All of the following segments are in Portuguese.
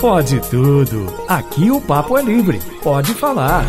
Pode tudo. Aqui o papo é livre. Pode falar.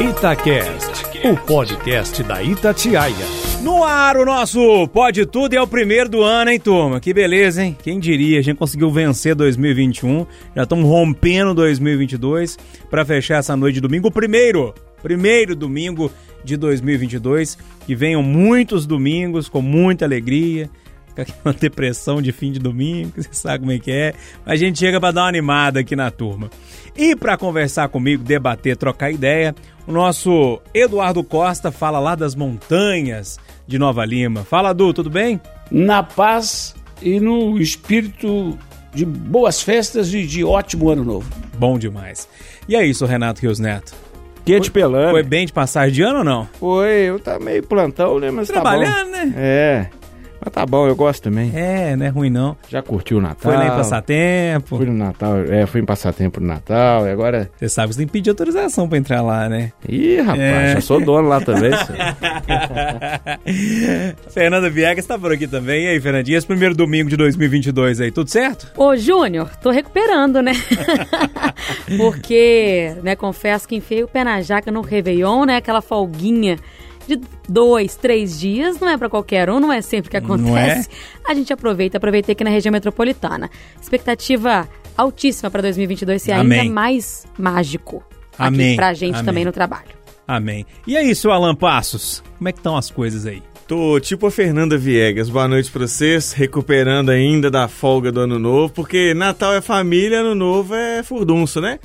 Itacast, o podcast da Itatiaia. No ar o nosso Pode Tudo é o primeiro do ano, hein, turma? Que beleza, hein? Quem diria, a gente conseguiu vencer 2021, já estamos rompendo 2022 para fechar essa noite de domingo, o primeiro, primeiro domingo de 2022, que venham muitos domingos com muita alegria, com aquela depressão de fim de domingo, você sabe como é que é. A gente chega para dar uma animada aqui na turma. E para conversar comigo, debater, trocar ideia, o nosso Eduardo Costa fala lá das montanhas de Nova Lima. Fala, Du, tudo bem? Na paz e no espírito de boas festas e de ótimo ano novo. Bom demais. E é isso, Renato Rios Neto. Quente pelando. Foi bem de passagem de ano ou não? Foi, eu tá meio plantão, né? Mas Trabalhando, tá né? É. Mas tá bom, eu gosto também. É, não é ruim não. Já curtiu o Natal. Foi lá em passatempo. Fui no Natal, é, fui em passatempo no Natal e agora... Você sabe que você tem que pedir autorização pra entrar lá, né? Ih, rapaz, é. já sou dono lá também. Fernanda Viegas tá por aqui também. E aí, Fernandinha, esse primeiro domingo de 2022 aí, tudo certo? Ô, Júnior, tô recuperando, né? Porque, né, confesso que enfiei o pé na jaca no Réveillon, né? Aquela folguinha de dois, três dias, não é para qualquer um, não é sempre que acontece. É? A gente aproveita, aproveitei aqui na região metropolitana. Expectativa altíssima para 2022 ser Amém. ainda mais mágico. Amém. Aqui pra gente Amém. também no trabalho. Amém. E aí, seu Alan Passos, como é que estão as coisas aí? Tô tipo a Fernanda Viegas. Boa noite pra vocês. Recuperando ainda da folga do Ano Novo, porque Natal é família, Ano Novo é furdunço, né?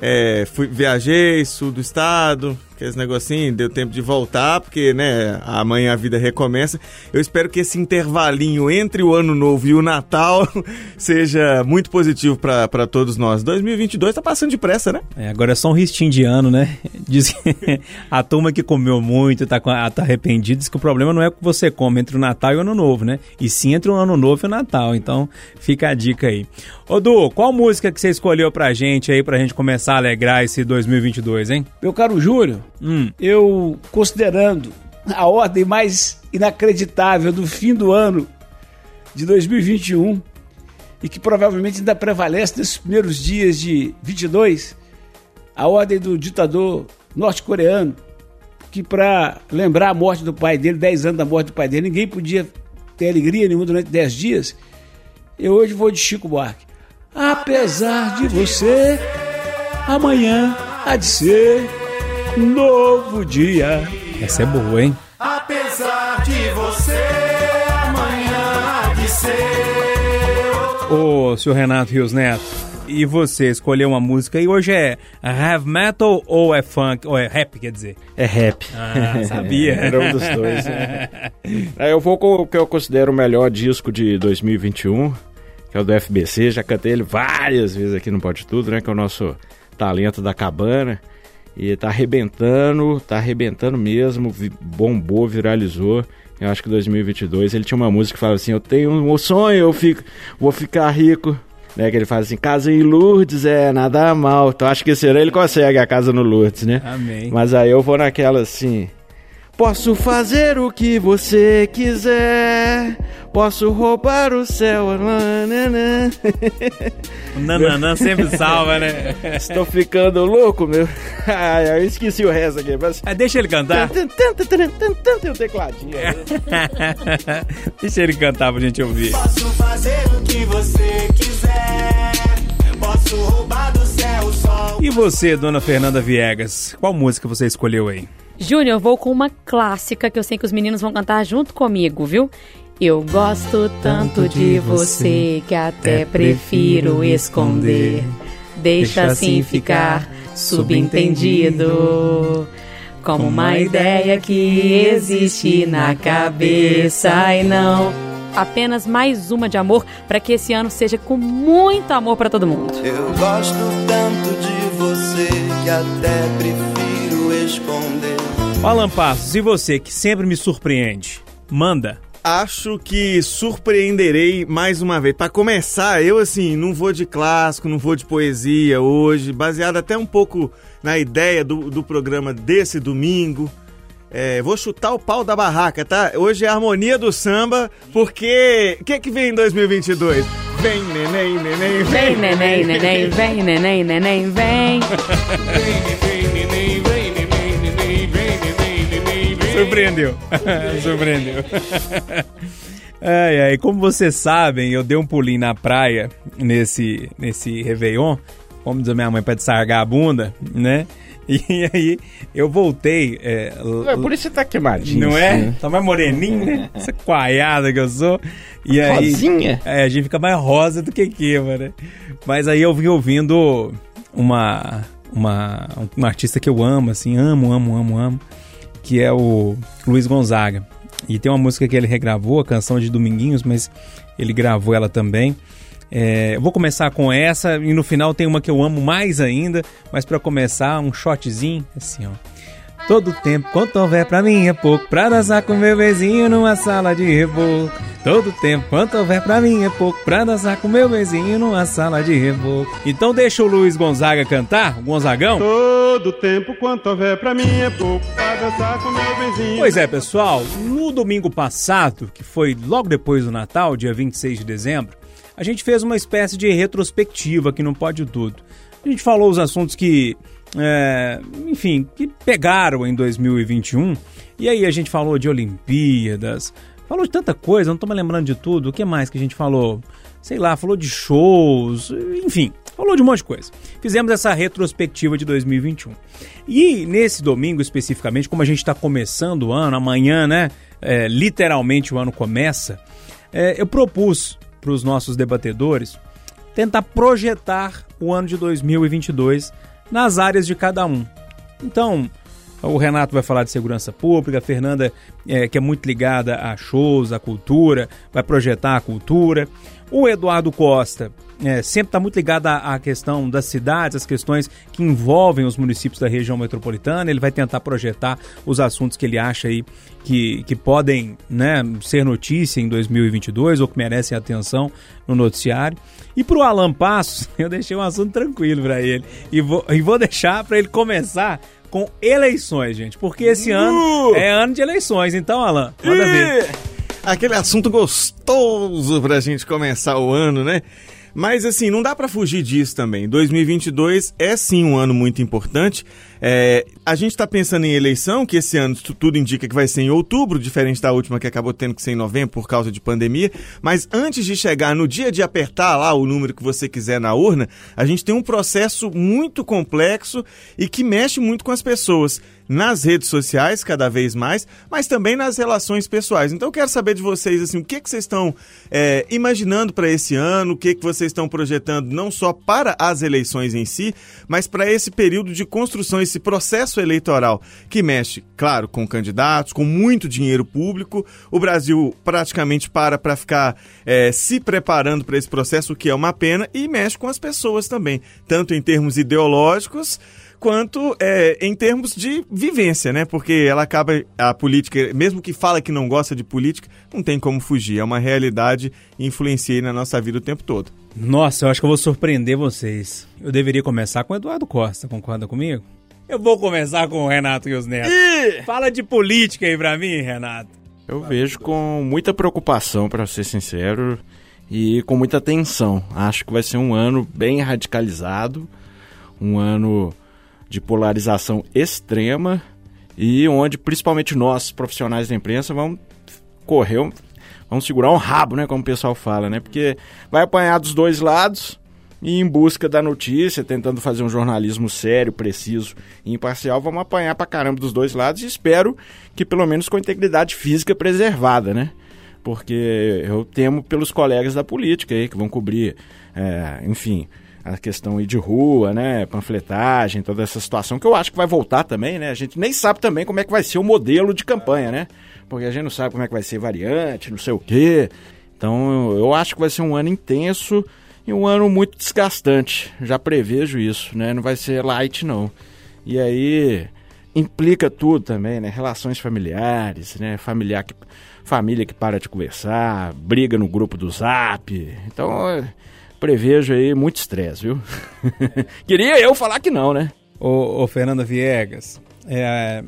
É, fui, viajei, sul do estado, aqueles negocinhos, deu tempo de voltar, porque, né, amanhã a vida recomeça. Eu espero que esse intervalinho entre o Ano Novo e o Natal seja muito positivo para todos nós. 2022 tá passando depressa, né? É, agora é só um ristinho de ano, né? Diz que a turma que comeu muito, tá, tá arrependido, diz que o problema não é o que você come entre o Natal e o Ano Novo, né? E sim entre o Ano Novo e o Natal. Então, fica a dica aí. Ô, Du, qual música que você escolheu pra gente aí, pra gente começar a alegrar esse 2022, hein? Meu caro Júlio, Hum. eu considerando a ordem mais inacreditável do fim do ano de 2021 e que provavelmente ainda prevalece nesses primeiros dias de 22, a ordem do ditador norte-coreano, que para lembrar a morte do pai dele, 10 anos da morte do pai dele, ninguém podia ter alegria nenhuma durante 10 dias. Eu hoje vou de Chico Buarque. Apesar de você, amanhã há de ser novo dia. Essa é boa, hein? Apesar de você, amanhã há de ser. Ô, senhor Renato Rios Neto, e você escolheu uma música e hoje é heavy metal ou é funk, ou é rap, quer dizer? É rap. Ah, sabia. Era um dos dois. Né? eu vou com o que eu considero o melhor disco de 2021, que é o do FBC. Já cantei ele várias vezes aqui no Pode Tudo, né? Que é o nosso talento da cabana. E tá arrebentando, tá arrebentando mesmo, bombou, viralizou. Eu acho que 2022 ele tinha uma música que fala assim: Eu tenho um sonho, eu fico, vou ficar rico. Né, que ele fala assim: Casa em Lourdes é nada mal. Então acho que esse ano ele consegue a casa no Lourdes, né? Amém. Mas aí eu vou naquela assim: Posso fazer o que você quiser. Posso roubar o céu. Nananã. O nananã sempre salva, né? Estou ficando louco, meu. Ai, eu esqueci o resto aqui. Mas... Ah, deixa ele cantar. Tem um tecladinho. deixa ele cantar pra gente ouvir. Posso fazer o que você quiser. Posso roubar do céu o sol. E você, dona Fernanda Viegas, qual música você escolheu aí? Júnior, eu vou com uma clássica que eu sei que os meninos vão cantar junto comigo, viu? Eu gosto tanto de você que até prefiro esconder. Deixa assim ficar subentendido. Como uma ideia que existe na cabeça e não apenas mais uma de amor para que esse ano seja com muito amor para todo mundo. Eu gosto tanto de você que até prefiro esconder. Alan Passos, e você que sempre me surpreende? Manda. Acho que surpreenderei mais uma vez. Para começar, eu assim, não vou de clássico, não vou de poesia hoje, baseado até um pouco na ideia do, do programa desse domingo. É, vou chutar o pau da barraca, tá? Hoje é a harmonia do samba, porque o que, que vem em 2022? Vem, neném, neném, Vem, neném, neném, vem, neném, neném, vem. Surpreendeu. Surpreendeu. Ai, ai, como vocês sabem, eu dei um pulinho na praia nesse, nesse Réveillon, como diz a minha mãe, pra desargar a bunda, né? E aí eu voltei. É, É, por isso você tá queimadinho. não é? né? Tá mais moreninho, né? Essa coaiada que eu sou. E aí, Rosinha? É, a gente fica mais rosa do que queima, né? Mas aí eu vim ouvindo uma, uma, um artista que eu amo, assim, amo, amo, amo, amo, que é o Luiz Gonzaga. E tem uma música que ele regravou, a canção de Dominguinhos, mas ele gravou ela também. É, eu vou começar com essa e no final tem uma que eu amo mais ainda, mas pra começar um shotzinho assim, ó. Todo tempo, quanto houver pra mim é pouco Pra dançar com meu vizinho numa sala de reboco Todo tempo, quanto houver pra mim é pouco Pra dançar com meu vizinho numa sala de reboco Então deixa o Luiz Gonzaga cantar, o Gonzagão Todo tempo quanto houver pra mim é pouco dançar com meu. Pois é, pessoal, no domingo passado, que foi logo depois do Natal, dia 26 de dezembro, a gente fez uma espécie de retrospectiva aqui no Pode Tudo. A gente falou os assuntos que, é, enfim, que pegaram em 2021. E aí a gente falou de Olimpíadas, falou de tanta coisa, não tô me lembrando de tudo. O que mais que a gente falou? Sei lá, falou de shows, enfim, falou de um monte de coisa. Fizemos essa retrospectiva de 2021. E nesse domingo especificamente, como a gente está começando o ano, amanhã, né? é, literalmente o ano começa, é, eu propus para os nossos debatedores tentar projetar o ano de 2022 nas áreas de cada um. Então, o Renato vai falar de segurança pública, a Fernanda, é, que é muito ligada a shows, a cultura, vai projetar a cultura. O Eduardo Costa é, sempre está muito ligado à, à questão das cidades, as questões que envolvem os municípios da região metropolitana. Ele vai tentar projetar os assuntos que ele acha aí que, que podem né, ser notícia em 2022 ou que merecem atenção no noticiário. E para o Alan Passos, eu deixei um assunto tranquilo para ele. E vou, e vou deixar para ele começar com eleições, gente. Porque esse ano é ano de eleições. Então, Alan, manda ver. Aquele assunto gostoso pra gente começar o ano, né? Mas assim, não dá pra fugir disso também. 2022 é sim um ano muito importante. É, a gente tá pensando em eleição, que esse ano tu- tudo indica que vai ser em outubro, diferente da última que acabou tendo que ser em novembro por causa de pandemia. Mas antes de chegar no dia de apertar lá o número que você quiser na urna, a gente tem um processo muito complexo e que mexe muito com as pessoas nas redes sociais cada vez mais, mas também nas relações pessoais. Então eu quero saber de vocês assim, o que, que vocês estão é, imaginando para esse ano, o que, que vocês estão projetando não só para as eleições em si, mas para esse período de construção, esse processo eleitoral que mexe, claro, com candidatos, com muito dinheiro público. O Brasil praticamente para para ficar é, se preparando para esse processo, o que é uma pena, e mexe com as pessoas também, tanto em termos ideológicos quanto é, em termos de vivência, né? Porque ela acaba, a política, mesmo que fala que não gosta de política, não tem como fugir. É uma realidade e influencia aí na nossa vida o tempo todo. Nossa, eu acho que eu vou surpreender vocês. Eu deveria começar com o Eduardo Costa, concorda comigo? Eu vou começar com o Renato e os Netos. Fala de política aí pra mim, Renato. Eu vejo com muita preocupação, para ser sincero, e com muita tensão. Acho que vai ser um ano bem radicalizado, um ano de polarização extrema e onde principalmente nós, profissionais da imprensa, vamos correr, vamos segurar um rabo, né, como o pessoal fala, né? Porque vai apanhar dos dois lados e em busca da notícia, tentando fazer um jornalismo sério, preciso e imparcial, vamos apanhar pra caramba dos dois lados e espero que pelo menos com a integridade física preservada, né? Porque eu temo pelos colegas da política aí que vão cobrir, é, enfim, a questão de rua, né, panfletagem, toda essa situação que eu acho que vai voltar também, né? A gente nem sabe também como é que vai ser o modelo de campanha, né? Porque a gente não sabe como é que vai ser variante, não sei o quê. Então, eu acho que vai ser um ano intenso e um ano muito desgastante. Já prevejo isso, né? Não vai ser light não. E aí implica tudo também, né? Relações familiares, né? Familiar que família que para de conversar, briga no grupo do Zap. Então, prevejo aí muito estresse, viu? Queria eu falar que não, né? Ô, ô Fernanda Viegas, é,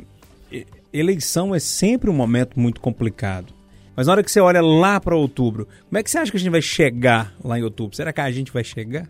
eleição é sempre um momento muito complicado. Mas na hora que você olha lá para outubro, como é que você acha que a gente vai chegar lá em outubro? Será que a gente vai chegar?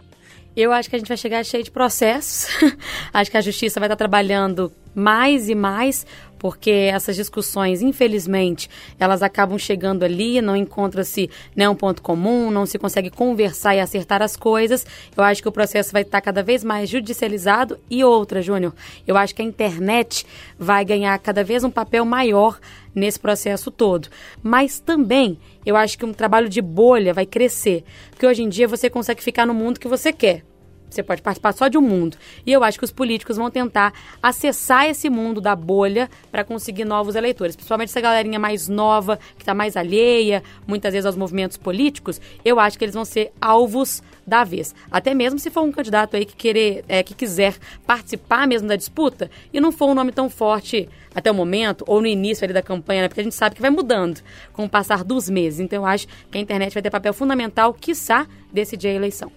Eu acho que a gente vai chegar cheio de processos. acho que a justiça vai estar trabalhando mais e mais, porque essas discussões, infelizmente, elas acabam chegando ali, não encontra-se né, um ponto comum, não se consegue conversar e acertar as coisas. Eu acho que o processo vai estar cada vez mais judicializado. E outra, Júnior, eu acho que a internet vai ganhar cada vez um papel maior nesse processo todo. Mas também eu acho que um trabalho de bolha vai crescer, porque hoje em dia você consegue ficar no mundo que você quer. Você pode participar só de um mundo. E eu acho que os políticos vão tentar acessar esse mundo da bolha para conseguir novos eleitores. Principalmente essa galerinha mais nova, que está mais alheia, muitas vezes aos movimentos políticos. Eu acho que eles vão ser alvos da vez. Até mesmo se for um candidato aí que, querer, é, que quiser participar mesmo da disputa e não for um nome tão forte até o momento, ou no início ali da campanha, né? porque a gente sabe que vai mudando com o passar dos meses. Então eu acho que a internet vai ter papel fundamental, quiçá, decidir a eleição.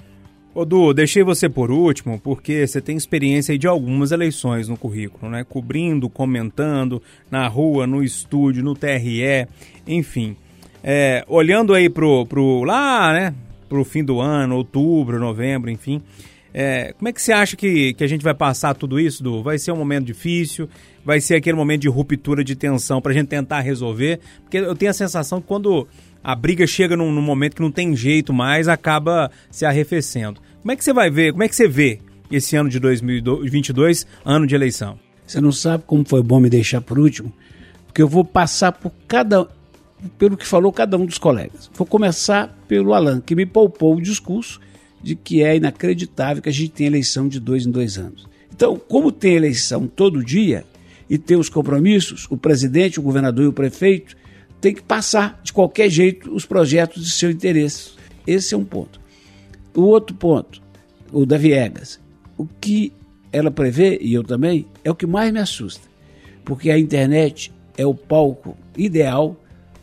Ô Du, deixei você por último porque você tem experiência de algumas eleições no currículo, né? Cobrindo, comentando, na rua, no estúdio, no TRE, enfim. É, olhando aí pro, pro lá, né? Pro fim do ano, outubro, novembro, enfim. É, como é que você acha que, que a gente vai passar tudo isso, Du? Vai ser um momento difícil? Vai ser aquele momento de ruptura de tensão para a gente tentar resolver? Porque eu tenho a sensação que quando a briga chega num, num, momento que não tem jeito mais, acaba se arrefecendo. Como é que você vai ver, como é que você vê esse ano de 2022, ano de eleição? Você não sabe como foi bom me deixar por último, porque eu vou passar por cada pelo que falou cada um dos colegas. Vou começar pelo Alan, que me poupou o discurso de que é inacreditável que a gente tenha eleição de dois em dois anos. Então, como tem eleição todo dia e tem os compromissos, o presidente, o governador e o prefeito tem que passar de qualquer jeito os projetos de seu interesse. Esse é um ponto. O outro ponto, o da Viegas. O que ela prevê, e eu também, é o que mais me assusta. Porque a internet é o palco ideal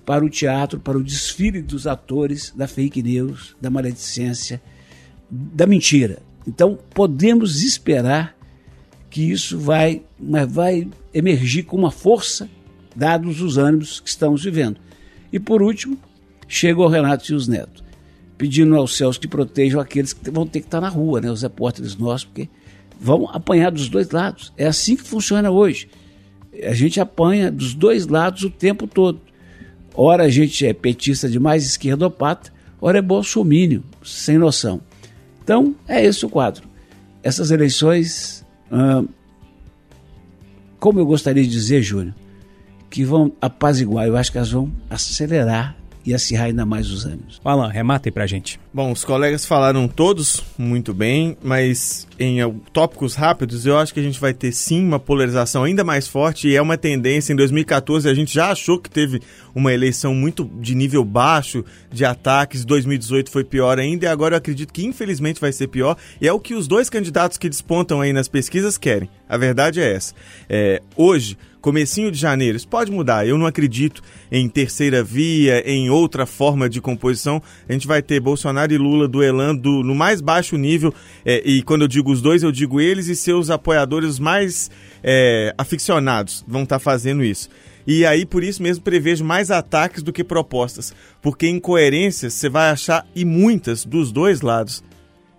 para o teatro, para o desfile dos atores da fake news, da maledicência, da mentira. Então podemos esperar que isso vai, vai emergir com uma força dados os ânimos que estamos vivendo. E por último, chega o Renato Rios Neto, pedindo aos céus que protejam aqueles que vão ter que estar na rua, né, os repórteres nossos, porque vão apanhar dos dois lados. É assim que funciona hoje. A gente apanha dos dois lados o tempo todo. Ora a gente é petista de mais esquerdopata, ora é bolsomínio, sem noção. Então, é esse o quadro. Essas eleições, hum, como eu gostaria de dizer, Júnior, que vão apaziguar, eu acho que elas vão acelerar e acirrar ainda mais os ânimos. Alan, remata aí pra gente. Bom, os colegas falaram todos muito bem, mas em tópicos rápidos, eu acho que a gente vai ter sim uma polarização ainda mais forte e é uma tendência. Em 2014 a gente já achou que teve uma eleição muito de nível baixo de ataques, 2018 foi pior ainda e agora eu acredito que infelizmente vai ser pior e é o que os dois candidatos que despontam aí nas pesquisas querem. A verdade é essa. É, hoje comecinho de janeiro. Isso pode mudar. Eu não acredito em terceira via, em outra forma de composição. A gente vai ter Bolsonaro e Lula duelando no mais baixo nível. É, e quando eu digo os dois, eu digo eles e seus apoiadores mais é, aficionados vão estar tá fazendo isso. E aí, por isso mesmo, prevejo mais ataques do que propostas. Porque incoerências você vai achar e muitas dos dois lados.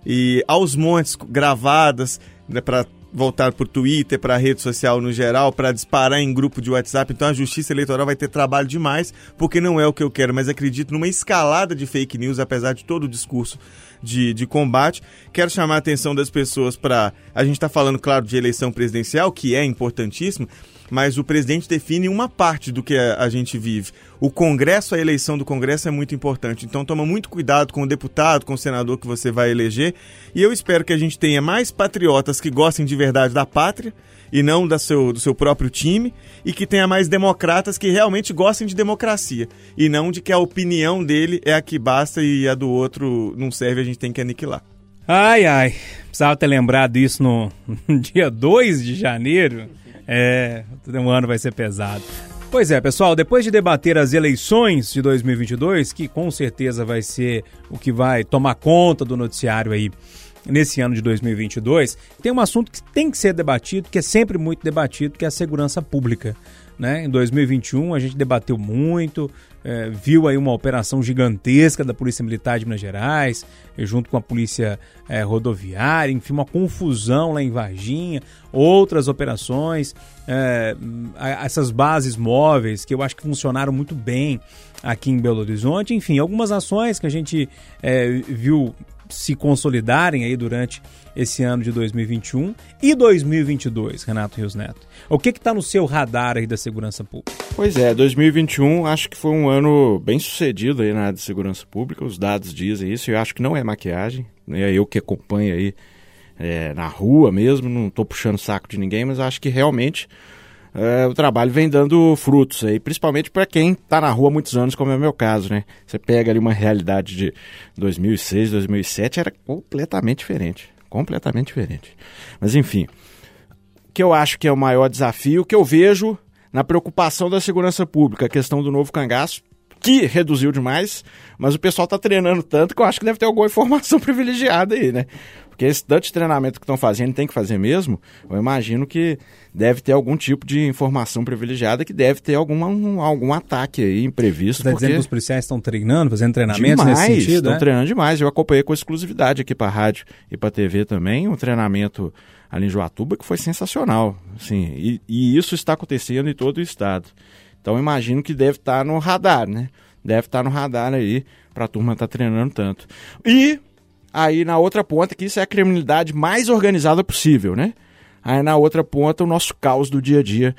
E aos montes, gravadas, né, para voltar para o Twitter, para a rede social no geral, para disparar em grupo de WhatsApp. Então a Justiça Eleitoral vai ter trabalho demais, porque não é o que eu quero, mas acredito numa escalada de fake news, apesar de todo o discurso de, de combate. Quero chamar a atenção das pessoas para. A gente está falando, claro, de eleição presidencial, que é importantíssimo, mas o presidente define uma parte do que a, gente vive. O Congresso, a eleição do Congresso é muito importante. Então toma muito cuidado com o deputado, com o senador que você vai eleger. E eu espero que a gente tenha mais patriotas que gostem de verdade da pátria e não da seu, do seu próprio time, e que tenha mais democratas que realmente gostem de democracia, e não de que a opinião dele é a que basta e a do outro não serve, a gente tem que aniquilar. Ai, ai, precisava ter lembrado isso no, no dia 2 de janeiro. É, um ano vai ser pesado. Pois é, pessoal, depois de debater as eleições de 2022, que com certeza vai ser o que vai tomar conta do noticiário aí nesse ano de 2022, tem um assunto que tem que ser debatido, que é sempre muito debatido, que é a segurança pública. Né? Em 2021 a gente debateu muito, é, viu aí uma operação gigantesca da Polícia Militar de Minas Gerais, junto com a Polícia é, Rodoviária, enfim, uma confusão lá em Varginha, outras operações, é, essas bases móveis que eu acho que funcionaram muito bem aqui em Belo Horizonte, enfim, algumas ações que a gente viu se consolidarem aí durante esse ano de 2021 e 2022, Renato Rios Neto. O que está no seu radar aí da segurança pública? Pois é, 2021 acho que foi um ano bem sucedido aí na área de segurança pública, os dados dizem isso, eu acho que não é maquiagem, né? eu que acompanho aí é, na rua mesmo, não estou puxando saco de ninguém, mas acho que realmente é, o trabalho vem dando frutos aí, principalmente para quem está na rua há muitos anos, como é o meu caso, né? Você pega ali uma realidade de 2006, 2007, era completamente diferente, completamente diferente. Mas enfim, o que eu acho que é o maior desafio, que eu vejo na preocupação da segurança pública, a questão do novo cangaço, que reduziu demais, mas o pessoal está treinando tanto que eu acho que deve ter alguma informação privilegiada aí, né? Porque esse tanto de treinamento que estão fazendo tem que fazer mesmo, eu imagino que deve ter algum tipo de informação privilegiada que deve ter alguma, um, algum ataque aí imprevisto. Você está porque... dizendo que os policiais estão treinando, fazendo treinamentos demais, nesse sentido? Estão é? treinando demais. Eu acompanhei com exclusividade aqui para a rádio e para a TV também, um treinamento ali em Joatuba que foi sensacional. Assim, e, e isso está acontecendo em todo o estado. Então imagino que deve estar no radar, né? Deve estar no radar aí para a turma estar tá treinando tanto. E aí na outra ponta, que isso é a criminalidade mais organizada possível, né? Aí na outra ponta, o nosso caos do dia a dia,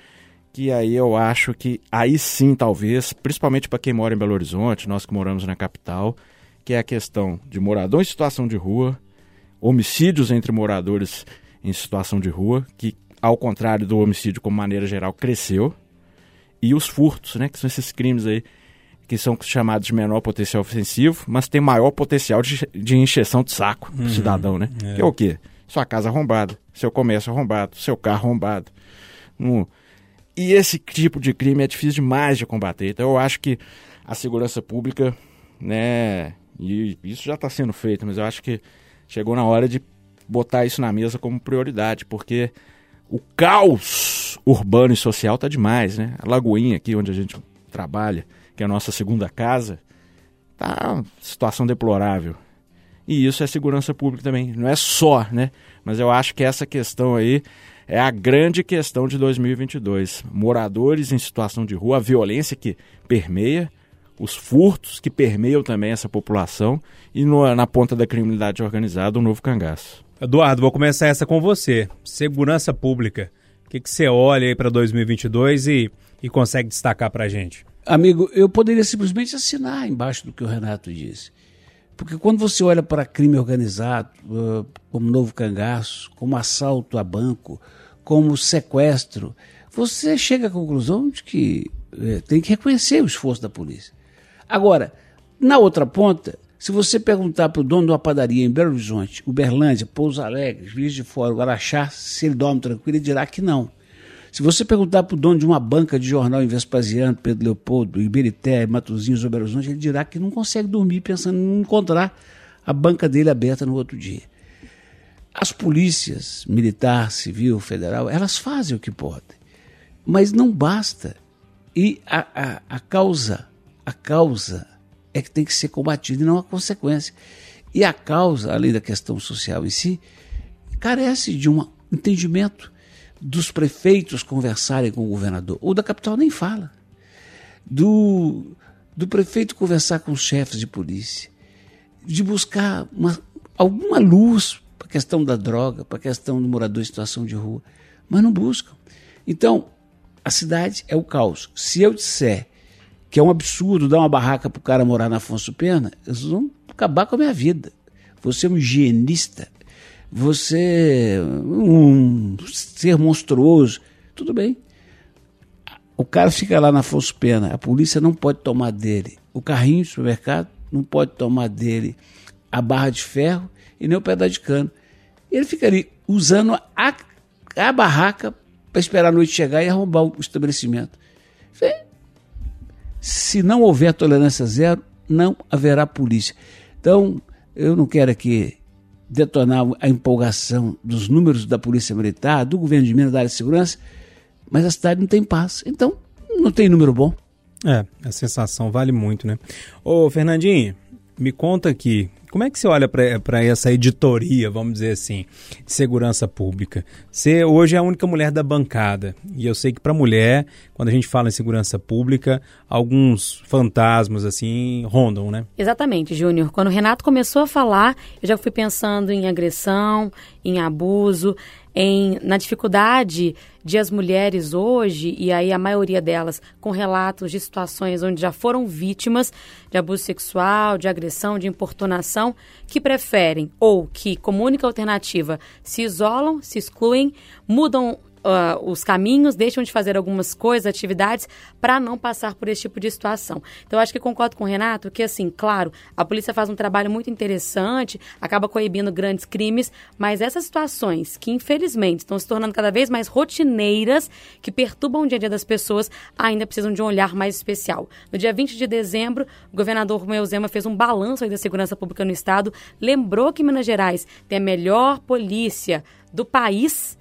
que aí eu acho que aí sim, talvez, principalmente para quem mora em Belo Horizonte, nós que moramos na capital, que é a questão de morador em situação de rua, homicídios entre moradores em situação de rua, que ao contrário do homicídio como maneira geral cresceu, e os furtos, né, que são esses crimes aí que são chamados de menor potencial ofensivo, mas tem maior potencial de, de encheção de saco do uhum, cidadão, né? É. Que é o quê? Sua casa arrombada, seu comércio arrombado, seu carro arrombado. Um, e esse tipo de crime é difícil demais de combater. Então eu acho que a segurança pública, né, e isso já está sendo feito, mas eu acho que chegou na hora de botar isso na mesa como prioridade, porque o caos urbano e social tá demais, né? A Lagoinha aqui onde a gente trabalha, que é a nossa segunda casa, tá situação deplorável. E isso é segurança pública também, não é só, né? Mas eu acho que essa questão aí é a grande questão de 2022. Moradores em situação de rua, a violência que permeia, os furtos que permeiam também essa população e no, na ponta da criminalidade organizada, o novo cangaço. Eduardo, vou começar essa com você. Segurança pública. O que, que você olha aí para 2022 e, e consegue destacar para a gente? Amigo, eu poderia simplesmente assinar embaixo do que o Renato disse. Porque quando você olha para crime organizado, uh, como novo cangaço, como assalto a banco, como sequestro, você chega à conclusão de que uh, tem que reconhecer o esforço da polícia. Agora, na outra ponta, se você perguntar para o dono de uma padaria em Belo Horizonte, Uberlândia, Pouso Alegre, Juiz de Fora, Guaraxá, se ele dorme tranquilo, ele dirá que não. Se você perguntar para o dono de uma banca de jornal em Vespasiano, Pedro Leopoldo, Iberité, Matozinhos, Horizonte, ele dirá que não consegue dormir pensando em encontrar a banca dele aberta no outro dia. As polícias, militar, civil, federal, elas fazem o que podem, mas não basta. E a, a, a causa, a causa é que tem que ser combatido e não a consequência. E a causa, além da questão social em si, carece de um entendimento dos prefeitos conversarem com o governador. O da capital nem fala. Do, do prefeito conversar com os chefes de polícia. De buscar uma, alguma luz para a questão da droga, para a questão do morador em situação de rua. Mas não buscam. Então, a cidade é o caos. Se eu disser que é um absurdo dar uma barraca para o cara morar na Afonso Pena, eles vão acabar com a minha vida. Você é um higienista, você um ser monstruoso, tudo bem. O cara fica lá na Afonso Pena, a polícia não pode tomar dele o carrinho do supermercado, não pode tomar dele a barra de ferro e nem o pedaço de cano. Ele fica ali usando a, a barraca para esperar a noite chegar e arrombar o estabelecimento. Se não houver tolerância zero, não haverá polícia. Então, eu não quero aqui detonar a empolgação dos números da Polícia Militar, do governo de Minas, da área de segurança, mas a cidade não tem paz. Então, não tem número bom. É, a sensação vale muito, né? Ô, Fernandinho, me conta aqui, como é que você olha para essa editoria, vamos dizer assim, de segurança pública? Você hoje é a única mulher da bancada. E eu sei que para mulher, quando a gente fala em segurança pública, alguns fantasmas assim rondam, né? Exatamente, Júnior. Quando o Renato começou a falar, eu já fui pensando em agressão, em abuso, em, na dificuldade de as mulheres hoje, e aí a maioria delas com relatos de situações onde já foram vítimas de abuso sexual, de agressão, de importunação, que preferem ou que, como única alternativa, se isolam, se excluem, mudam uh, os caminhos, deixam de fazer algumas coisas, atividades, para não passar por esse tipo de situação. Então, acho que concordo com o Renato que, assim, claro, a polícia faz um trabalho muito interessante, acaba coibindo grandes crimes, mas essas situações que, infelizmente, estão se tornando cada vez mais rotineiras, que perturbam o dia a dia das pessoas, ainda precisam de um olhar mais especial. No dia 20 de dezembro, o governador Romeu Zema fez um balanço da segurança pública no Estado, lembrou que Minas Gerais tem a melhor polícia do país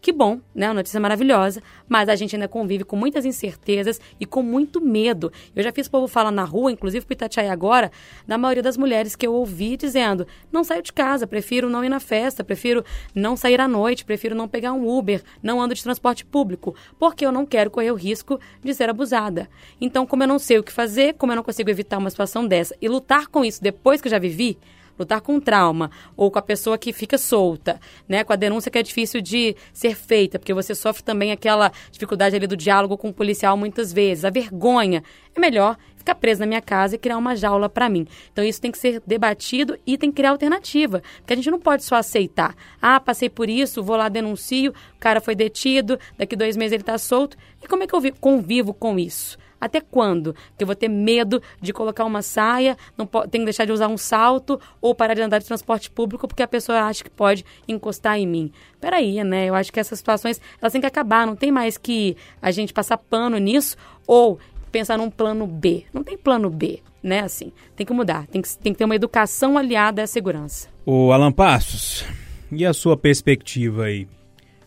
que bom, né? Uma notícia maravilhosa, mas a gente ainda convive com muitas incertezas e com muito medo. Eu já fiz o povo falar na rua, inclusive para Itatiaia agora, da maioria das mulheres que eu ouvi dizendo: não saio de casa, prefiro não ir na festa, prefiro não sair à noite, prefiro não pegar um Uber, não ando de transporte público, porque eu não quero correr o risco de ser abusada. Então, como eu não sei o que fazer, como eu não consigo evitar uma situação dessa e lutar com isso depois que eu já vivi, lutar com trauma ou com a pessoa que fica solta, né, com a denúncia que é difícil de ser feita, porque você sofre também aquela dificuldade ali do diálogo com o policial muitas vezes, a vergonha, é melhor ficar preso na minha casa e criar uma jaula para mim. Então isso tem que ser debatido e tem que criar alternativa, porque a gente não pode só aceitar. Ah, passei por isso, vou lá denuncio, o cara foi detido, daqui dois meses ele está solto. E como é que eu convivo com isso? Até quando? Que eu vou ter medo de colocar uma saia, não tenho que deixar de usar um salto ou parar de andar de transporte público porque a pessoa acha que pode encostar em mim. Peraí, né? Eu acho que essas situações elas têm que acabar. Não tem mais que a gente passar pano nisso ou pensar num plano B. Não tem plano B, né? Assim, tem que mudar. Tem que, tem que ter uma educação aliada à segurança. O Alan Passos, e a sua perspectiva aí?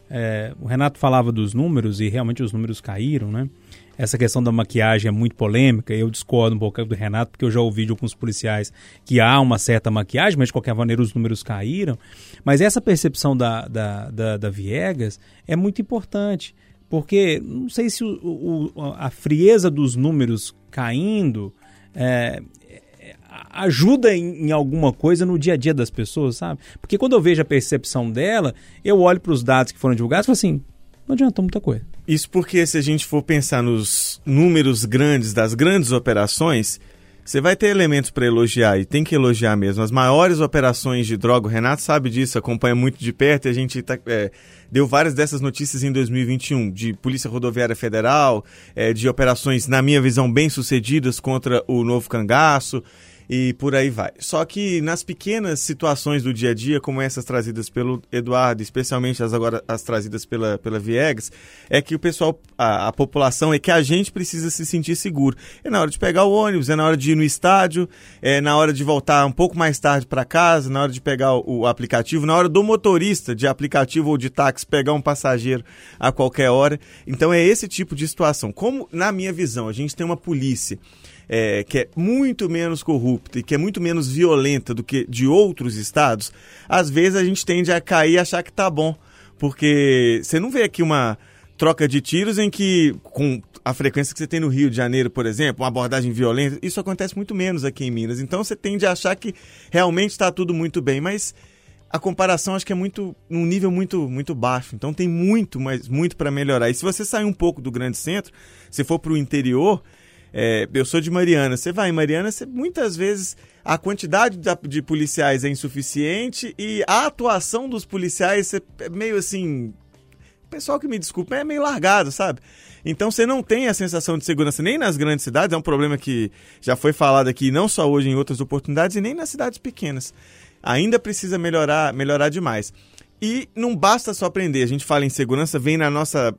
É, o Renato falava dos números e realmente os números caíram, né? Essa questão da maquiagem é muito polêmica. Eu discordo um pouco do Renato, porque eu já ouvi de alguns policiais que há uma certa maquiagem, mas de qualquer maneira os números caíram. Mas essa percepção da, da, da, da Viegas é muito importante, porque não sei se o, o, a frieza dos números caindo é, ajuda em, em, alguma coisa no dia a dia das pessoas, sabe? Porque quando eu vejo a percepção dela, eu olho para os dados que foram divulgados e falo assim, não adiantou muita coisa. Isso porque se a gente for pensar nos números grandes das grandes operações, você vai ter elementos para elogiar e tem que elogiar mesmo. As maiores operações de droga, o Renato sabe disso, acompanha muito de perto e a gente tá, é, deu várias dessas notícias em 2021, de Polícia Rodoviária Federal, é, de operações, na minha visão, bem sucedidas contra o novo cangaço e por aí vai. Só que nas pequenas situações do dia a dia, como essas trazidas pelo Eduardo, especialmente as agora as trazidas pela, pela Viegas, é que o pessoal, a, a população, é que a gente precisa se sentir seguro. É na hora de pegar o ônibus, é na hora de ir no estádio, é na hora de voltar um pouco mais tarde para casa, na hora de pegar o, o aplicativo, na hora do motorista de aplicativo ou de táxi pegar um passageiro a qualquer hora. Então é esse tipo de situação. Como, na minha visão, a gente tem uma polícia é, que é muito menos corrupta e que é muito menos violenta do que de outros estados, às vezes a gente tende a cair e achar que tá bom. Porque você não vê aqui uma troca de tiros em que, com a frequência que você tem no Rio de Janeiro, por exemplo, uma abordagem violenta, isso acontece muito menos aqui em Minas. Então você tende a achar que realmente está tudo muito bem, mas a comparação acho que é muito num nível muito muito baixo. Então tem muito, mas muito para melhorar. E se você sair um pouco do grande centro, se for para o interior, é, eu sou de Mariana. Você vai em Mariana, você, muitas vezes a quantidade de policiais é insuficiente e a atuação dos policiais é meio assim. Pessoal que me desculpa, é meio largado, sabe? Então você não tem a sensação de segurança nem nas grandes cidades, é um problema que já foi falado aqui, não só hoje em outras oportunidades, e nem nas cidades pequenas. Ainda precisa melhorar, melhorar demais. E não basta só prender. A gente fala em segurança, vem na nossa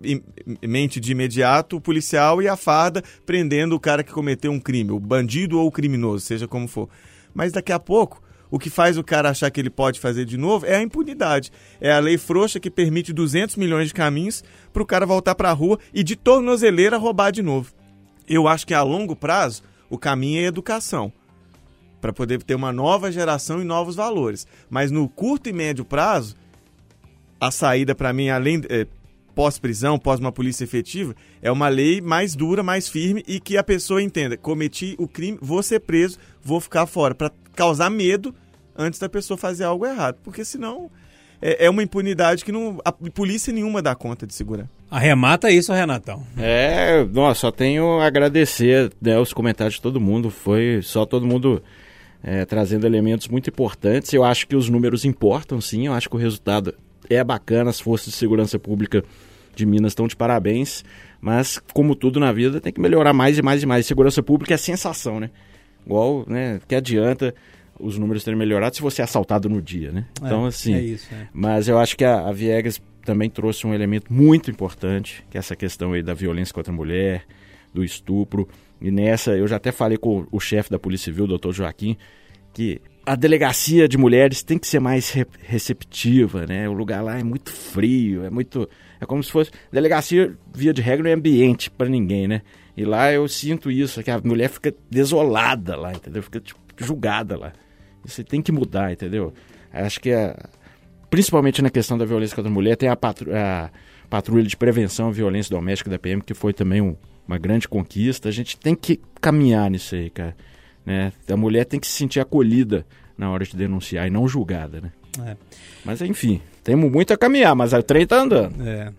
mente de imediato o policial e a farda prendendo o cara que cometeu um crime, o bandido ou o criminoso, seja como for. Mas daqui a pouco, O que faz o cara achar que ele pode fazer de novo é a impunidade. É a lei frouxa que permite 200 milhões de caminhos para o cara voltar para a rua e de tornozeleira roubar de novo. Eu acho que a longo prazo o caminho é educação para poder ter uma nova geração e novos valores. Mas no curto e médio prazo, a saída para mim, além é, pós-prisão, pós uma polícia efetiva, é uma lei mais dura, mais firme e que a pessoa entenda: cometi o crime, vou ser preso, vou ficar fora, para causar medo antes da pessoa fazer algo errado. Porque senão é, é uma impunidade que não, a polícia nenhuma dá conta de segurar. Arremata isso, Renatão. É, nossa, só tenho a agradecer né, os comentários de todo mundo. Foi só todo mundo é, trazendo elementos muito importantes. Eu acho que os números importam, sim. Eu acho que o resultado é bacana. As forças de segurança pública de Minas estão de parabéns. Mas, como tudo na vida, tem que melhorar mais e mais e mais. Segurança pública é sensação, né? Igual, né? Que adianta os números terem melhorado se você é assaltado no dia, né? É, Então, assim. é isso, é. Mas eu acho que a, a Viegas também trouxe um elemento muito importante, que é essa questão aí da violência contra a mulher, do estupro. E nessa, eu já até falei com o chefe da Polícia Civil, o doutor Joaquim, que a delegacia de mulheres tem que ser mais re- receptiva, né? O lugar lá é muito frio, é muito. É como se fosse. Delegacia, via de regra, não é ambiente para ninguém, né? E lá eu sinto isso, que a mulher fica desolada lá, entendeu? Fica tipo, julgada lá. Isso tem que mudar, entendeu? Acho que principalmente na questão da violência contra a mulher, tem a, patru- a patrulha de prevenção à violência doméstica da PM, que foi também um- uma grande conquista. A gente tem que caminhar nisso aí, cara. Né? A mulher tem que se sentir acolhida na hora de denunciar e não julgada, né? É. Mas enfim, temos muito a caminhar, mas o trem tá andando. É.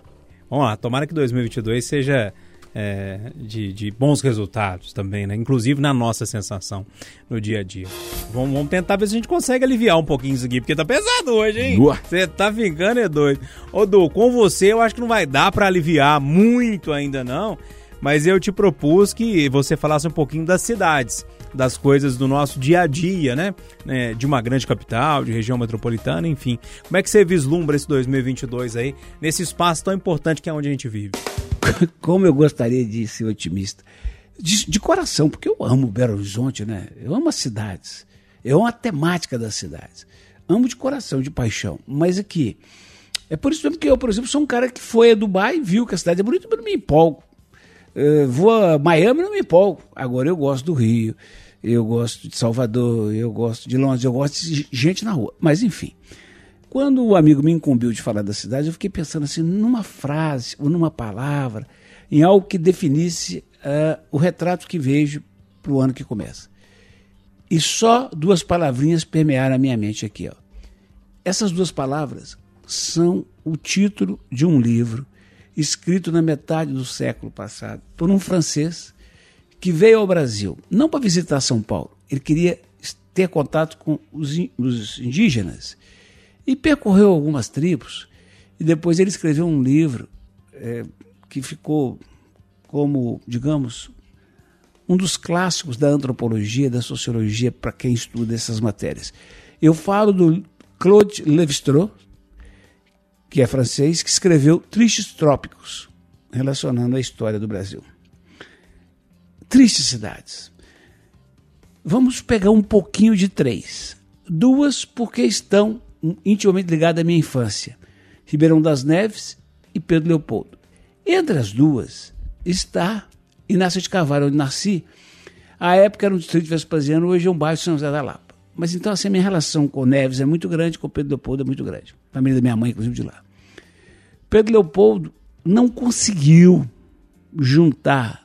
Vamos lá, tomara que 2022 seja é, de, de bons resultados também, né? Inclusive na nossa sensação no dia a dia. Vamos, vamos tentar ver se a gente consegue aliviar um pouquinho isso aqui, porque tá pesado hoje, hein? Você tá ficando é doido. Ô, Du, com você eu acho que não vai dar pra aliviar muito ainda não, mas eu te propus que você falasse um pouquinho das cidades, das coisas do nosso dia a dia, né? É, de uma grande capital, de região metropolitana, enfim. Como é que você vislumbra esse 2022 aí, nesse espaço tão importante que é onde a gente vive? Como eu gostaria de ser otimista. De, de coração, porque eu amo Belo Horizonte, né? Eu amo as cidades. Eu amo a temática das cidades. Amo de coração, de paixão. Mas aqui, é por isso mesmo que eu, por exemplo, sou um cara que foi a Dubai, viu que a cidade é bonita, mas não me empolgo. Eh, vou a Miami, não me empolgo. Agora eu gosto do Rio, eu gosto de Salvador, eu gosto de Londres, eu gosto de gente na rua. Mas enfim, quando o amigo me incumbiu de falar da cidade, eu fiquei pensando assim, numa frase ou numa palavra, em algo que definisse ah, o retrato que vejo para o ano que começa. E só duas palavrinhas permearam a minha mente aqui. Ó. Essas duas palavras são o título de um livro escrito na metade do século passado por um francês que veio ao Brasil, não para visitar São Paulo, ele queria ter contato com os, os indígenas e percorreu algumas tribos e depois ele escreveu um livro eh, que ficou como, digamos, um dos clássicos da antropologia, da sociologia para quem estuda essas matérias. Eu falo do Claude Lévi-Strauss, que é francês, que escreveu Tristes Trópicos, relacionando a história do Brasil. Tristes cidades. Vamos pegar um pouquinho de três. Duas porque estão intimamente ligadas à minha infância. Ribeirão das Neves e Pedro Leopoldo. Entre as duas está Inácio de Carvalho, onde nasci. A época era um distrito vespasiano, hoje é um bairro de São José da Lapa. Mas então assim, a minha relação com Neves é muito grande, com Pedro Leopoldo é muito grande. A família da minha mãe, inclusive, de lá. Pedro Leopoldo não conseguiu juntar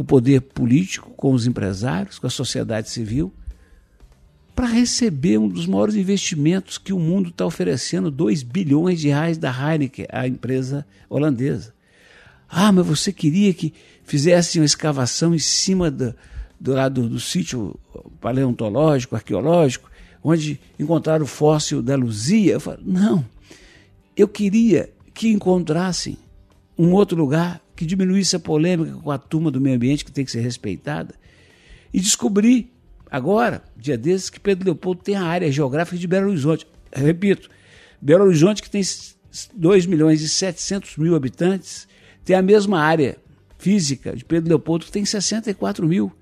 o poder político com os empresários, com a sociedade civil, para receber um dos maiores investimentos que o mundo está oferecendo, 2 bilhões de reais da Heineken, a empresa holandesa. Ah, mas você queria que fizessem uma escavação em cima do, do lado do sítio paleontológico, arqueológico, onde encontraram o fóssil da Luzia? Eu falei, não, eu queria que encontrassem um outro lugar que diminuísse a polêmica com a turma do meio ambiente, que tem que ser respeitada, e descobri agora, dia desses, que Pedro Leopoldo tem a área geográfica de Belo Horizonte. Repito, Belo Horizonte, que tem 2 milhões e 700 mil habitantes, tem a mesma área física de Pedro Leopoldo, que tem 64 mil.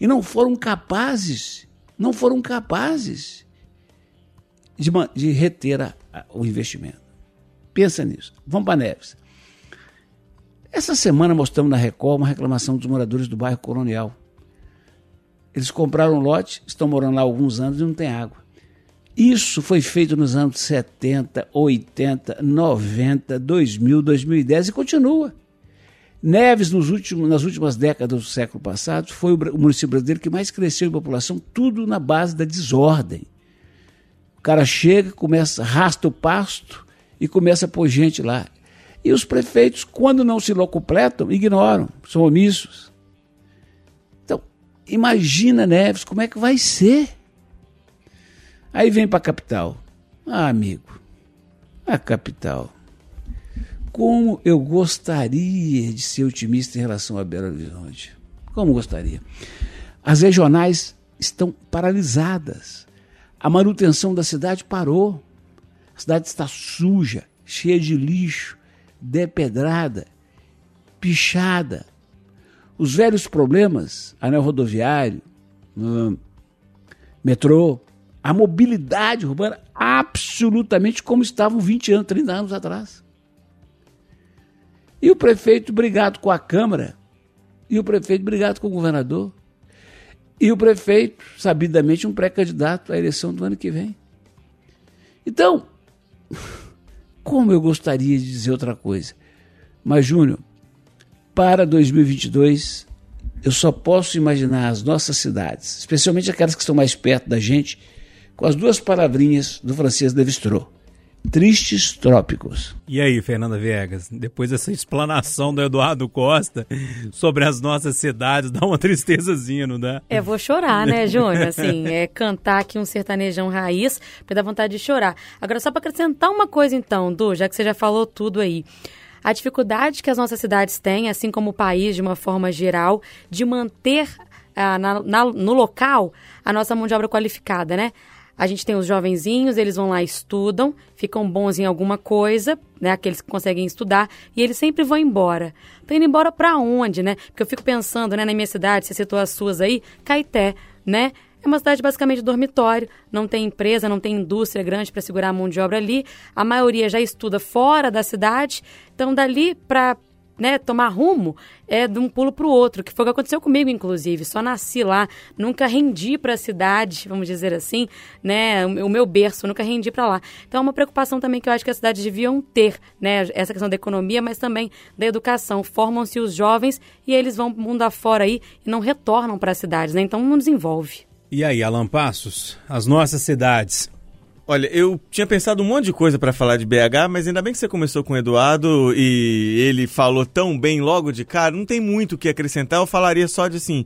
E não foram capazes, não foram capazes de, de reter a- a- o investimento. Pensa nisso. Vamos para Neves. Essa semana mostramos na Record uma reclamação dos moradores do bairro Colonial. Eles compraram um lote, estão morando lá há alguns anos e não tem água. Isso foi feito nos anos 70, 80, 90, 2000, 2010 e continua. Neves, últimos, nas últimas décadas do século passado, foi o, município brasileiro que mais cresceu em população, tudo na base da desordem. O cara chega, começa, arrasta o pasto e começa a pôr gente lá. E os prefeitos, quando não se locupletam, ignoram, são omissos. Então, imagina, Neves, como é que vai ser? Aí vem para a capital. Ah, amigo, a capital. Como eu gostaria de ser otimista em relação a Belo Horizonte. Como gostaria. As regionais estão paralisadas. A manutenção da cidade parou. A cidade está suja, cheia de lixo, depedrada, pichada. Os velhos problemas, anel rodoviário, hum, metrô, a mobilidade urbana, absolutamente como estavam 20 anos, 30 anos atrás. E o prefeito brigado com a Câmara, e o prefeito brigado com o governador, e o prefeito, sabidamente, um pré-candidato à eleição do ano que vem. Então, como eu gostaria de dizer outra coisa. Mas, Júnior, para 2022, eu só posso imaginar as nossas cidades, especialmente aquelas que estão mais perto da gente, com as duas palavrinhas do francês Levi-Strauss. Tristes trópicos. E aí, Fernanda Viegas, depois dessa explanação do Eduardo Costa sobre as nossas cidades, dá uma tristezazinha, não dá? É, vou chorar, né, Júnior? Assim, é cantar aqui um sertanejão raiz, pra dar vontade de chorar. Agora, só para acrescentar uma coisa, então, Du, já que você já falou tudo aí. A dificuldade que as nossas cidades têm, assim como o país de uma forma geral, de manter ah, na- na- no local a nossa mão de obra qualificada, né? A gente tem os jovenzinhos, eles vão lá, estudam, ficam bons em alguma coisa, né? Aqueles que conseguem estudar, e eles sempre vão embora. Estão indo embora para onde, né? Porque eu fico pensando, né, na minha cidade, você citou as suas aí, Caeté, né? É uma cidade basicamente dormitório, não tem empresa, não tem indústria grande para segurar a mão de obra ali. A maioria já estuda fora da cidade, então dali para né, tomar rumo é de um pulo para o outro, que foi o que aconteceu comigo, inclusive. Só nasci lá, nunca rendi para a cidade, vamos dizer assim, né, o meu berço, nunca rendi para lá. Então é uma preocupação também que eu acho que as cidades deviam ter, né, essa questão da economia, mas também da educação. Formam-se os jovens e eles vão mundo afora aí e não retornam para as cidades, né? Então não desenvolve. E aí, Alan Passos, as nossas cidades. Olha, eu tinha pensado um monte de coisa pra falar de BH, mas ainda bem que você começou com o Eduardo e ele falou tão bem logo de cara, não tem muito o que acrescentar, eu falaria só de assim,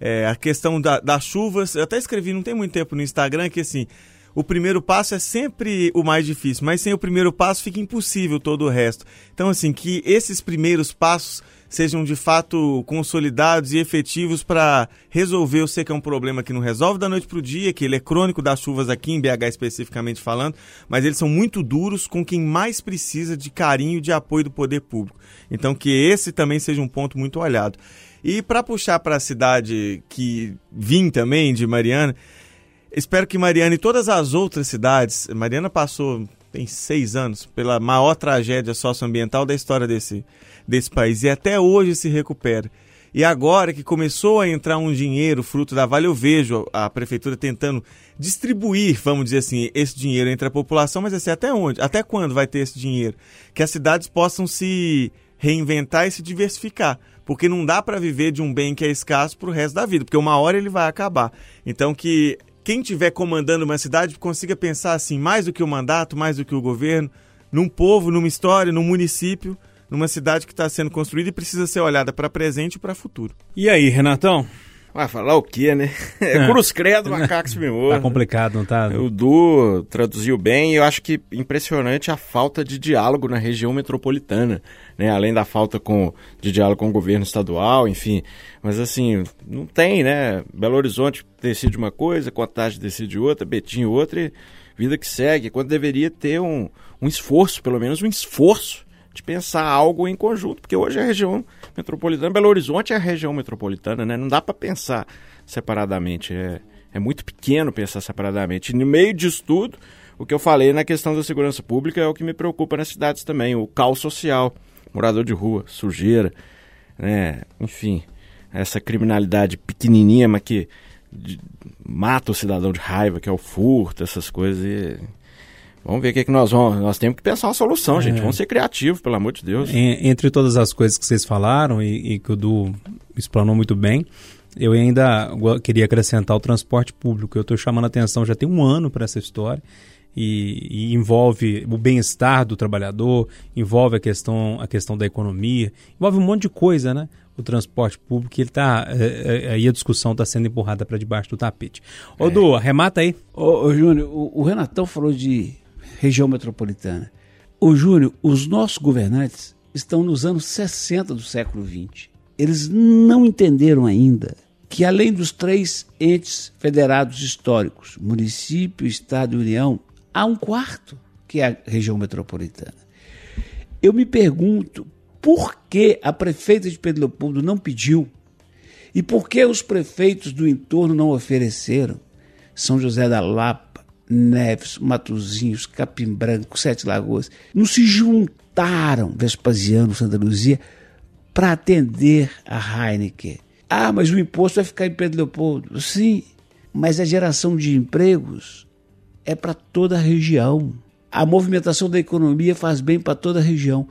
é, a questão da- das chuvas, eu até escrevi não tem muito tempo no Instagram que assim, o primeiro passo é sempre o mais difícil, mas sem o primeiro passo fica impossível todo o resto. Então assim, que esses primeiros passos sejam de fato consolidados e efetivos para resolver. Eu sei que é um problema que não resolve da noite para o dia, que ele é crônico das chuvas aqui em BH especificamente falando, mas eles são muito duros com quem mais precisa de carinho e de apoio do poder público. Então que esse também seja um ponto muito olhado. E para puxar para a cidade que vim também de Mariana, espero que Mariana e todas as outras cidades, Mariana passou tem seis anos pela maior tragédia socioambiental da história desse desse país e até hoje se recupera. E agora que começou a entrar um dinheiro fruto da Vale, eu vejo a prefeitura tentando distribuir, vamos dizer assim, esse dinheiro entre a população, mas assim, até onde? Até quando vai ter esse dinheiro? Que as cidades possam se reinventar e se diversificar. Porque não dá para viver de um bem que é escasso para o resto da vida, porque uma hora ele vai acabar. Então que quem estiver comandando uma cidade consiga pensar assim, mais do que o mandato, mais do que o governo, num povo, numa história, num município, numa cidade que está sendo construída e precisa ser olhada para presente e para futuro. E aí, Renatão? Vai falar o quê, né? É cruz credo, macaco se Tá complicado, não tá? O Du traduziu bem e eu acho que impressionante a falta de diálogo na região metropolitana, né? Além da falta com, de diálogo com o governo estadual, enfim. Mas assim, não tem, né? Belo Horizonte decide uma coisa, Contagem decide outra, Betinho outra e vida que segue. Quando deveria ter um, um esforço, pelo menos um esforço de pensar algo em conjunto, porque hoje a região metropolitana, Belo Horizonte é a região metropolitana, né? Não dá para pensar separadamente, é, é muito pequeno pensar separadamente. E no meio disso tudo, o que eu falei na questão da segurança pública é o que me preocupa nas cidades também, o caos social, morador de rua, sujeira, né? enfim, essa criminalidade pequenininha, mas que de, mata o cidadão de raiva, que é o furto, essas coisas. E... Vamos ver o que, é que nós vamos. Nós temos que pensar uma solução, é. gente. Vamos ser criativos, pelo amor de Deus. entre todas as coisas que vocês falaram e, e que o Du explanou muito bem, eu ainda queria acrescentar o transporte público. Eu estou chamando a atenção já tem um ano para essa história. E, e, envolve o bem-estar do trabalhador, envolve a questão, a questão da economia, envolve um monte de coisa, né? O transporte público, ele tá. É, é, aí a discussão está sendo empurrada para debaixo do tapete. Ô, é. Du, arremata aí. Ô, ô Júnior, o, o Renatão falou de região metropolitana. Ô, Júnior, os nossos governantes estão nos anos 60 do século XX. Eles não entenderam ainda que, além dos três entes federados históricos, município, Estado e União, há um quarto, que é a região metropolitana. Eu me pergunto por que a prefeita de Pedro Leopoldo não pediu e por que os prefeitos do entorno não ofereceram. São José da Lapa, Neves, Matozinhos, Capim Branco, Sete Lagoas, não se juntaram, Vespasiano, Santa Luzia, para atender a Heineken. Ah, mas o imposto vai ficar em Pedro Leopoldo. Sim, mas a geração de empregos é para toda a região. A movimentação da economia faz bem para toda a região,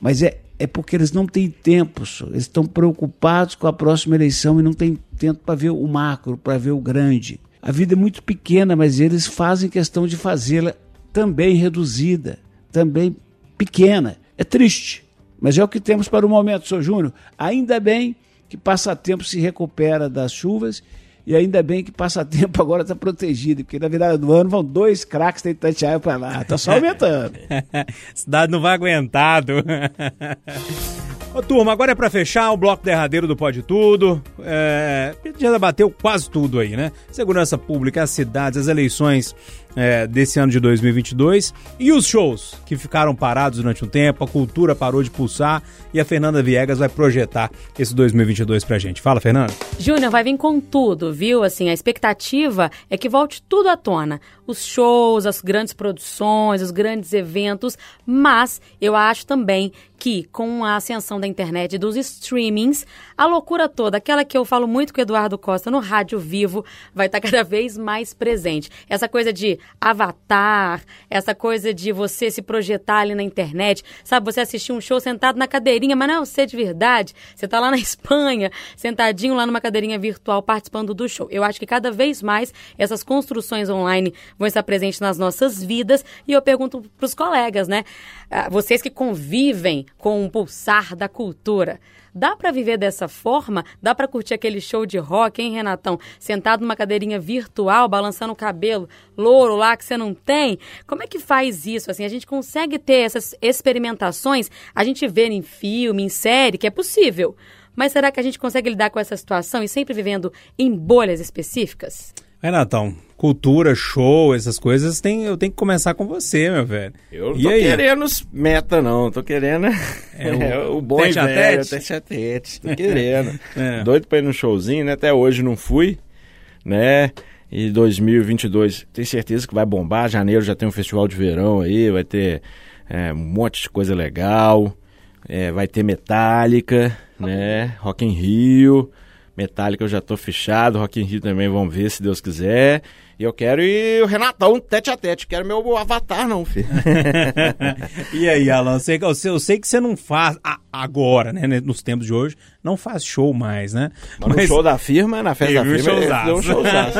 mas é, é porque eles não têm tempo, eles estão preocupados com a próxima eleição e não têm tempo para ver o macro, para ver o grande. A vida é muito pequena, mas eles fazem questão de fazê-la também reduzida, também pequena. É triste, mas é o que temos para o momento, Sr. Júnior. Ainda bem que passatempo se recupera das chuvas e ainda bem que passatempo agora está protegido, porque na virada do ano vão dois craques da Itatiaia para lá. Está só aumentando. Cidade não vai aguentado. Ô, turma, agora é para fechar o bloco derradeiro do Pode Tudo. É, já debateu quase tudo aí, né? Segurança pública, as cidades, as eleições é, desse ano de 2022 e os shows que ficaram parados durante um tempo, a cultura parou de pulsar e a Fernanda Viegas vai projetar esse 2022 pra gente. Fala, Fernanda. Júnior, vai vir com tudo, viu? Assim, a expectativa é que volte tudo à tona. Os shows, as grandes produções, os grandes eventos, mas eu acho também que com a ascensão da internet e dos streamings, a loucura toda, aquela que eu falo muito com o Eduardo Costa no Rádio Vivo, vai estar cada vez mais presente. Essa coisa de avatar, essa coisa de você se projetar ali na internet, sabe? Você assistir um show sentado na cadeirinha, mas não é você de verdade. Você está lá na Espanha, sentadinho lá numa cadeirinha virtual participando do show. Eu acho que cada vez mais essas construções online vão estar presentes nas nossas vidas e eu pergunto para os colegas, né? Ah, vocês que convivem com o pulsar da cultura. Dá para viver dessa forma? Dá para curtir aquele show de rock, hein, Renatão? Sentado numa cadeirinha virtual, balançando o cabelo, louro lá que você não tem? Como é que faz isso? Assim, a gente consegue ter essas experimentações? A gente vê em filme, em série, que é possível. Mas será que a gente consegue lidar com essa situação e sempre vivendo em bolhas específicas? Renatão, cultura, show, essas coisas, tem, eu tenho que começar com você, meu velho. Eu não tô aí? querendo meta, não. Tô querendo é, o, é, o bom tete velho, tete a tete. Tô querendo. é. Doido pra ir no showzinho, né? Até hoje não fui, né? E 2022, tenho certeza que vai bombar. Janeiro já tem um festival de verão aí, vai ter é, um monte de coisa legal. É, vai ter Metallica, né? Rock in Rio. Metallica eu já tô fechado, Rock in Rio também vamos ver se Deus quiser. E eu quero ir o Renatão tete a tete, quero meu avatar não, filho. e aí, Alan, eu sei, eu sei, que você não faz agora, né, nos tempos de hoje, não faz show mais, né? Mas, Mas no show da firma, na festa da firma, deu um showzaço.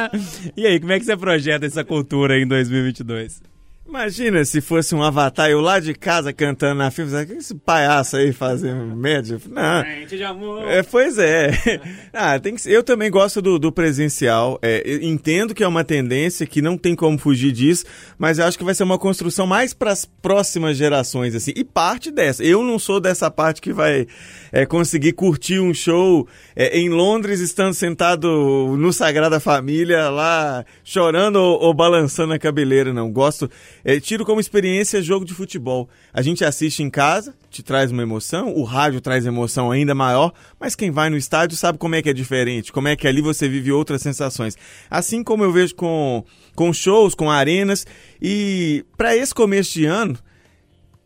e aí, como é que você projeta essa cultura aí em 2022? Imagina se fosse um avatar eu lá de casa cantando na filme, que esse palhaço aí fazendo média? Não. É, pois é. ah, tem que, eu também gosto do, do presencial. É, entendo que é uma tendência que não tem como fugir disso, mas eu acho que vai ser uma construção mais para as próximas gerações assim. E parte dessa. Eu não sou dessa parte que vai é, conseguir curtir um show é, em Londres estando sentado no Sagrada Família lá chorando ou, ou balançando a cabeleira, não. Gosto É, tiro como experiência jogo de futebol. A gente assiste em casa, te traz uma emoção, o rádio traz emoção ainda maior, mas quem vai no estádio sabe como é que é diferente, como é que ali você vive outras sensações. Assim como eu vejo com, com shows, com arenas, e para esse começo de ano,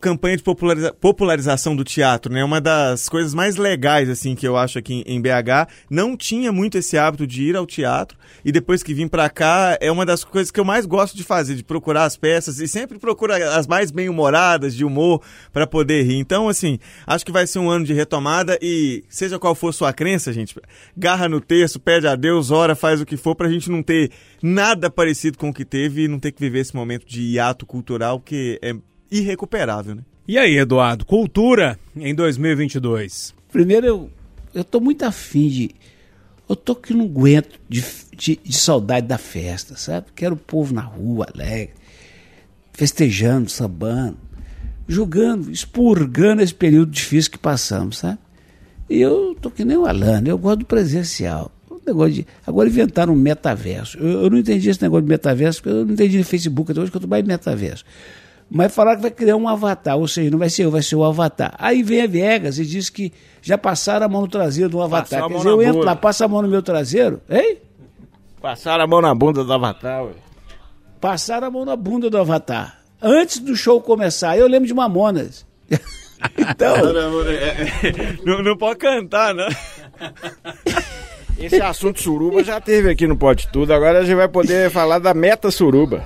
campanha de populariza popularização do teatro, né? Uma das coisas mais legais, assim, que eu acho aqui em BH. Não tinha muito esse hábito de ir ao teatro. E depois que vim pra cá, é uma das coisas que eu mais gosto de fazer, de procurar as peças. E sempre procuro as mais bem-humoradas, de humor, para poder rir. Então, assim, acho que vai ser um ano de retomada. E seja qual for sua crença, gente, garra no terço, pede a Deus, ora, faz o que for, pra gente não ter nada parecido com o que teve e não ter que viver esse momento de hiato cultural, que é irrecuperável, né? E aí, Eduardo, cultura em 2022? Primeiro, eu, eu tô muito afim de. Eu tô que não aguento de, de, de saudade da festa, sabe? Quero o povo na rua, alegre, festejando, sambando, julgando, expurgando esse período difícil que passamos, sabe? E eu tô que nem o Alano, eu gosto do presencial. O negócio de, agora inventaram um metaverso. Eu, eu não entendi esse negócio de metaverso, porque eu não entendi no Facebook até hoje que eu tô mais metaverso. Mas falaram que vai criar um avatar, ou seja, não vai ser eu, vai ser o avatar. Aí vem a Viegas e diz que já passaram a mão no traseiro do avatar. Quer dizer, eu entro lá, passo a mão no meu traseiro, hein? Passaram a mão na bunda do avatar, ué. Passaram a mão na bunda do avatar. Antes do show começar, eu lembro de Mamonas. então. não, não pode cantar, né? Esse assunto suruba já teve aqui no Pode Tudo, agora a gente vai poder falar da meta suruba.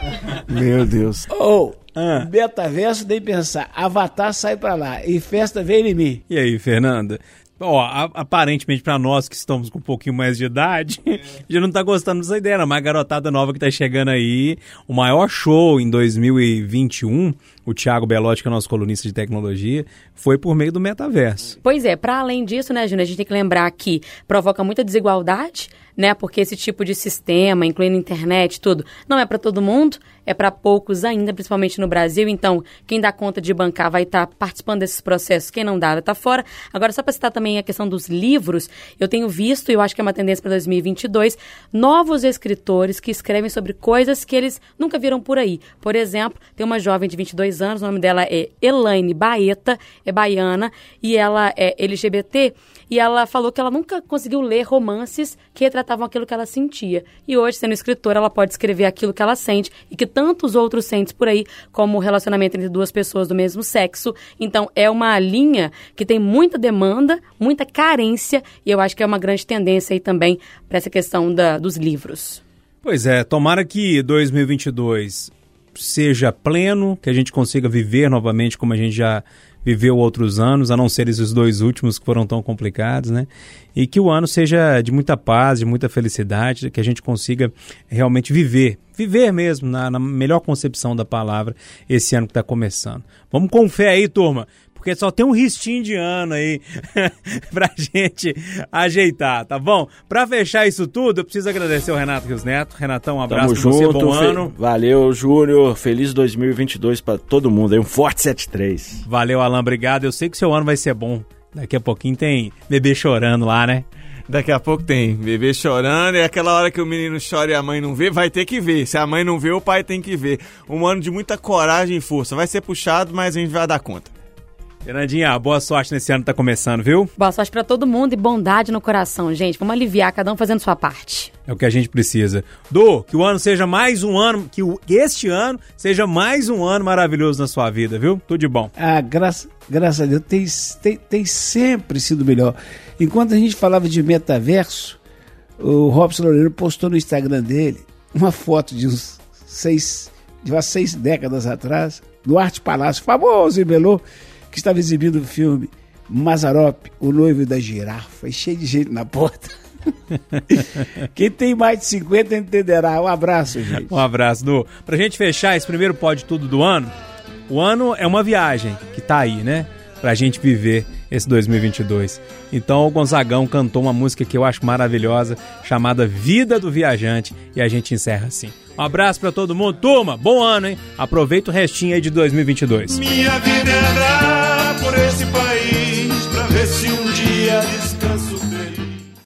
Meu Deus. Ou, ah. Betaverso, nem pensar. Avatar sai pra lá. E festa vem em mim. E aí, Fernanda? Ó, aparentemente para nós que estamos com um pouquinho mais de idade, já não tá gostando dessa ideia, não. Mas a garotada nova que tá chegando aí, o maior show em 2021, o Thiago Belotti, que é nosso colunista de tecnologia, foi por meio do metaverso. Pois é, para além disso, né, Júnior, a gente tem que lembrar que provoca muita desigualdade, né? Porque esse tipo de sistema, incluindo internet, tudo, não é para todo mundo, é para poucos ainda, principalmente no Brasil. Então, quem dá conta de bancar vai estar tá participando desses processos, quem não dá vai estar tá fora. Agora, só para citar também a questão dos livros, eu tenho visto, e eu acho que é uma tendência para 2022, novos escritores que escrevem sobre coisas que eles nunca viram por aí. Por exemplo, tem uma jovem de 22 anos, o nome dela é Elaine Baeta, é baiana, e ela é LGBT, e ela falou que ela nunca conseguiu ler romances que retratavam aquilo que ela sentia. E hoje, sendo escritora, ela pode escrever aquilo que ela sente e que tantos outros sentem por aí, como o relacionamento entre duas pessoas do mesmo sexo. Então, é uma linha que tem muita demanda, muita carência, e eu acho que é uma grande tendência aí também para essa questão da, dos livros. Pois é, tomara que 2022 seja pleno, que a gente consiga viver novamente como a gente já viveu outros anos, a não ser esses dois últimos que foram tão complicados, né? E que o ano seja de muita paz, de muita felicidade, que a gente consiga realmente viver, viver mesmo, na, na melhor concepção da palavra, esse ano que está começando. Vamos com fé aí, turma porque só tem um ristinho de ano aí pra gente ajeitar, tá bom? Pra fechar isso tudo, eu preciso agradecer o Renato Rios Neto. Renatão, um abraço Tamo pra você, junto, bom ano. Valeu, Júnior. Feliz 2022 pra todo mundo aí. Um forte 73. Valeu, Alan. Obrigado. Eu sei que seu ano vai ser bom. Daqui a pouquinho tem bebê chorando lá, né? Daqui a pouco tem bebê chorando, e aquela hora que o menino chora e a mãe não vê, vai ter que ver. Se a mãe não vê, o pai tem que ver. Um ano de muita coragem e força. Vai ser puxado, mas a gente vai dar conta. Fernandinha, boa sorte nesse ano que tá começando, viu? Boa sorte para todo mundo e bondade no coração, gente. Vamos aliviar, cada um fazendo sua parte. É o que a gente precisa. Du, que o ano seja mais um ano, que, o, que este ano seja mais um ano maravilhoso na sua vida, viu? Tudo de bom. Ah, graça, graças a Deus, tem, tem, tem sempre sido melhor. Enquanto a gente falava de metaverso, o Robson Loureiro postou no Instagram dele uma foto de uns seis, de umas seis décadas atrás, do Arte Palácio, famoso em Belo que estava exibindo o filme Mazarop, o noivo da girafa, e cheio de gente na porta. Quem tem mais de 50 entenderá. Um abraço, gente. Um abraço, Du. Pra gente fechar esse primeiro Pode Tudo do ano, o ano é uma viagem que tá aí, né? Pra gente viver esse 2022. Então o Gonzagão cantou uma música que eu acho maravilhosa, chamada Vida do Viajante, e a gente encerra assim. Um abraço para todo mundo. Turma, bom ano, hein? Aproveita o restinho aí de 2022. Minha vida é andar por esse país pra ver se um dia